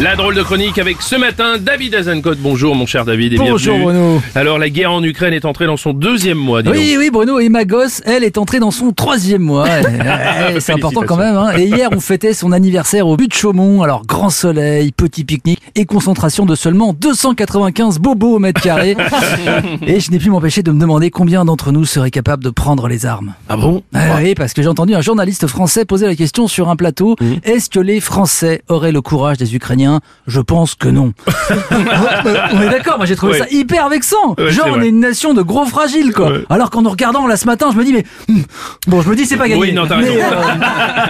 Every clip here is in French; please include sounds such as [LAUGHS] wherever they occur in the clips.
La drôle de chronique avec ce matin David Azencote. Bonjour mon cher David et Bonjour, bienvenue. Bruno. Alors la guerre en Ukraine est entrée dans son deuxième mois. dis Oui, oui, Bruno, et ma gosse, elle est entrée dans son troisième mois. [LAUGHS] C'est important quand même. Hein. Et hier, on fêtait son anniversaire au but de Chaumont. Alors, grand soleil, petit pique-nique et concentration de seulement 295 bobos au mètre carré. [LAUGHS] et je n'ai pu m'empêcher de me demander combien d'entre nous seraient capables de prendre les armes. Ah bon? Ah oui, parce que j'ai entendu un journaliste français poser la question sur un plateau. Mmh. Est-ce que les Français auraient le courage des Ukrainiens Je pense que non. [LAUGHS] on est d'accord, moi j'ai trouvé Ouais. ça hyper vexant. Ouais, Genre on est une nation de gros fragiles quoi. Ouais. Alors qu'en nous regardant là ce matin, je me dis mais hmm, bon, je me dis c'est pas gagné. Oui, non, mais, euh,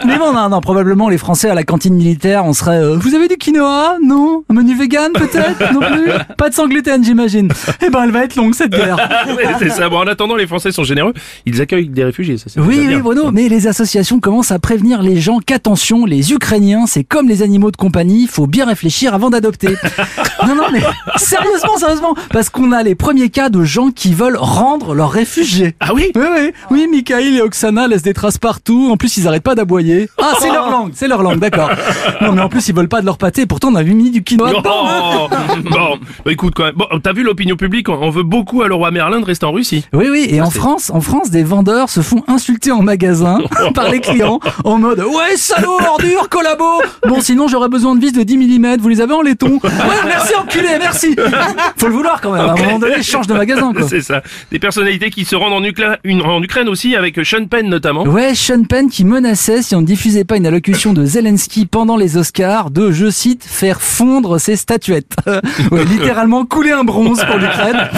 mais bon, non, non, probablement les Français à la cantine militaire, on serait. euh, vous avez du quinoa? Non? Un menu vegan peut-être? Non plus? Pas de sans gluten, j'imagine. Eh ben, elle va être longue cette guerre. [LAUGHS] C'est ça. Bon, en attendant, les Français sont généreux. Ils accueillent des réfugiés. Ça, c'est Oui, oui. Bruno, mais les associations commencent à prévenir les gens qu'attention, les Ukrainiens, c'est comme les animaux de compagnie, faut bien réfléchir avant d'adopter. [LAUGHS] non, non, mais sérieusement, sérieusement, parce qu'on a les premiers cas de gens qui veulent rendre leurs réfugiés. Ah oui Oui, oui, oui, Michael et Oksana laissent des traces partout. En plus, ils arrêtent pas d'aboyer. Ah, c'est leur langue, c'est leur langue, d'accord. Non, mais en plus, ils veulent pas de leur pâté. Pourtant, on a vu mis du quinoa. Oh, dedans. bon, bah, écoute quand même. Bon, t'as vu l'opinion publique On veut beaucoup à le roi Merlin de rester en Russie. Oui, oui, et en c'est- France, en France, des vendeurs se font insulter en magasin [LAUGHS] par les clients en mode Ouais, salaud, ordure, collabo Bon, sinon, j'aurais besoin de vis de 10 mm, vous les avez en laiton [LAUGHS] Ouais, merci, enculé, merci Faut le vouloir quand même, à un moment donné, change de magasin. [LAUGHS] C'est ça. Des personnalités qui se rendent en, une- en Ukraine aussi, avec Sean Penn notamment. Ouais, Sean Penn qui menaçait, si on ne diffusait pas une allocution de Zelensky pendant les Oscars, de, je cite, faire fondre ses statuettes. [LAUGHS] ouais, littéralement couler un bronze pour l'Ukraine.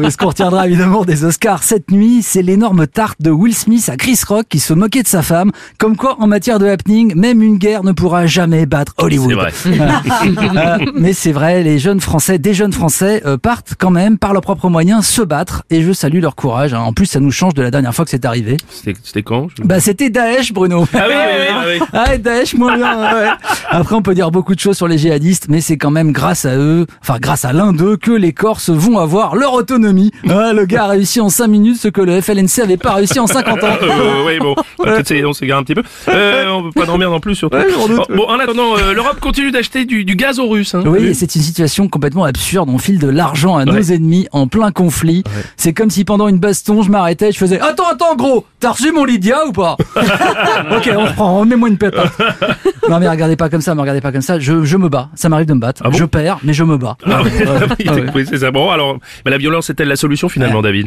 Mais ce qu'on retiendra évidemment des Oscars cette nuit, c'est l'énorme tarte de Will Smith à Chris Rock qui se moquait de sa femme. Comme quoi, en matière de happening, même une guerre ne pourra jamais battre Hollywood. Euh, mais c'est vrai, les jeunes Français, des jeunes Français euh, partent quand même par leurs propres moyens se battre et je salue leur courage. hein. En plus, ça nous change de la dernière fois que c'est arrivé. C'était quand je- Bah c'était Daesh Bruno. Ah oui, oui, oui, oui. [LAUGHS] Ah, Daesh moins bien. ouais. Après on peut dire beaucoup de choses sur les djihadistes, mais c'est quand même grâce à eux, enfin grâce à l'un d'eux, que les Corses vont avoir leur autonomie. Ah, le gars a réussi en 5 minutes ce que le FLNC avait pas réussi en 50 ans. [LAUGHS] Euh, oui, bon, peut-être c'est- on s'égare un petit peu. On veut pas d'emmerde en plus, surtout. Ouais. Bon, bon, en attendant, l'Europe continue d'acheter du, du gaz aux Russes. Hein. Oui, c'est une situation complètement absurde. On file de l'argent à nos ennemis en plein conflit. C'est comme si pendant une baston, je m'arrêtais, je faisais Attends, attends, gros, t'as reçu mon Lydia ou pas? [LAUGHS] Ok, on reprend, mets-moi une pétate. non, mais regardez pas comme ça, me regardez pas comme ça. Je, je me bats. Ça m'arrive de me battre. Ah bon je perds, mais je me bats. Ah [LAUGHS] oui. Ah oui, c'est ça. Bon, alors, mais la violence est-elle la solution finalement, David?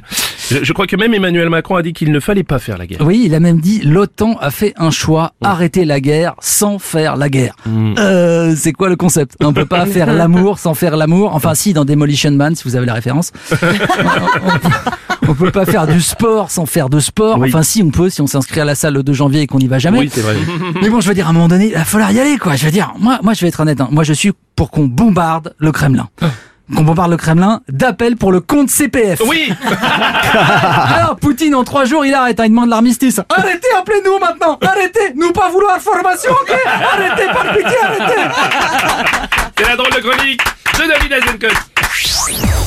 Je, je crois que même Emmanuel Macron a dit qu'il ne fallait pas faire la guerre. Oui, il a même dit l'OTAN a fait un choix, arrêter la guerre sans faire la guerre. Euh, c'est quoi le concept? On peut pas faire [LAUGHS] l'amour sans faire l'amour. Enfin, si, dans Demolition Man, si vous avez la référence. [LAUGHS] on, peut, pas faire du sport sans faire de sport. Oui. Enfin, si, on peut, si on s'inscrit à la salle le 2 janvier et qu'on n'y va jamais. Oui, c'est vrai. Mais bon, je veux dire, à un moment donné, il va falloir y aller, quoi. Je veux dire, moi, moi, je vais être honnête. hein. Moi, je suis pour qu'on bombarde le Kremlin. Qu'on bombarde le Kremlin, d'appel pour le compte CPF. Oui [LAUGHS] Alors, Poutine, en trois jours, il arrête, hein, il demande l'armistice. Arrêtez, appelez-nous maintenant Arrêtez Nous pas vouloir formation, ok Arrêtez, par pitié, arrêtez C'est la drôle de chronique de David Azencote.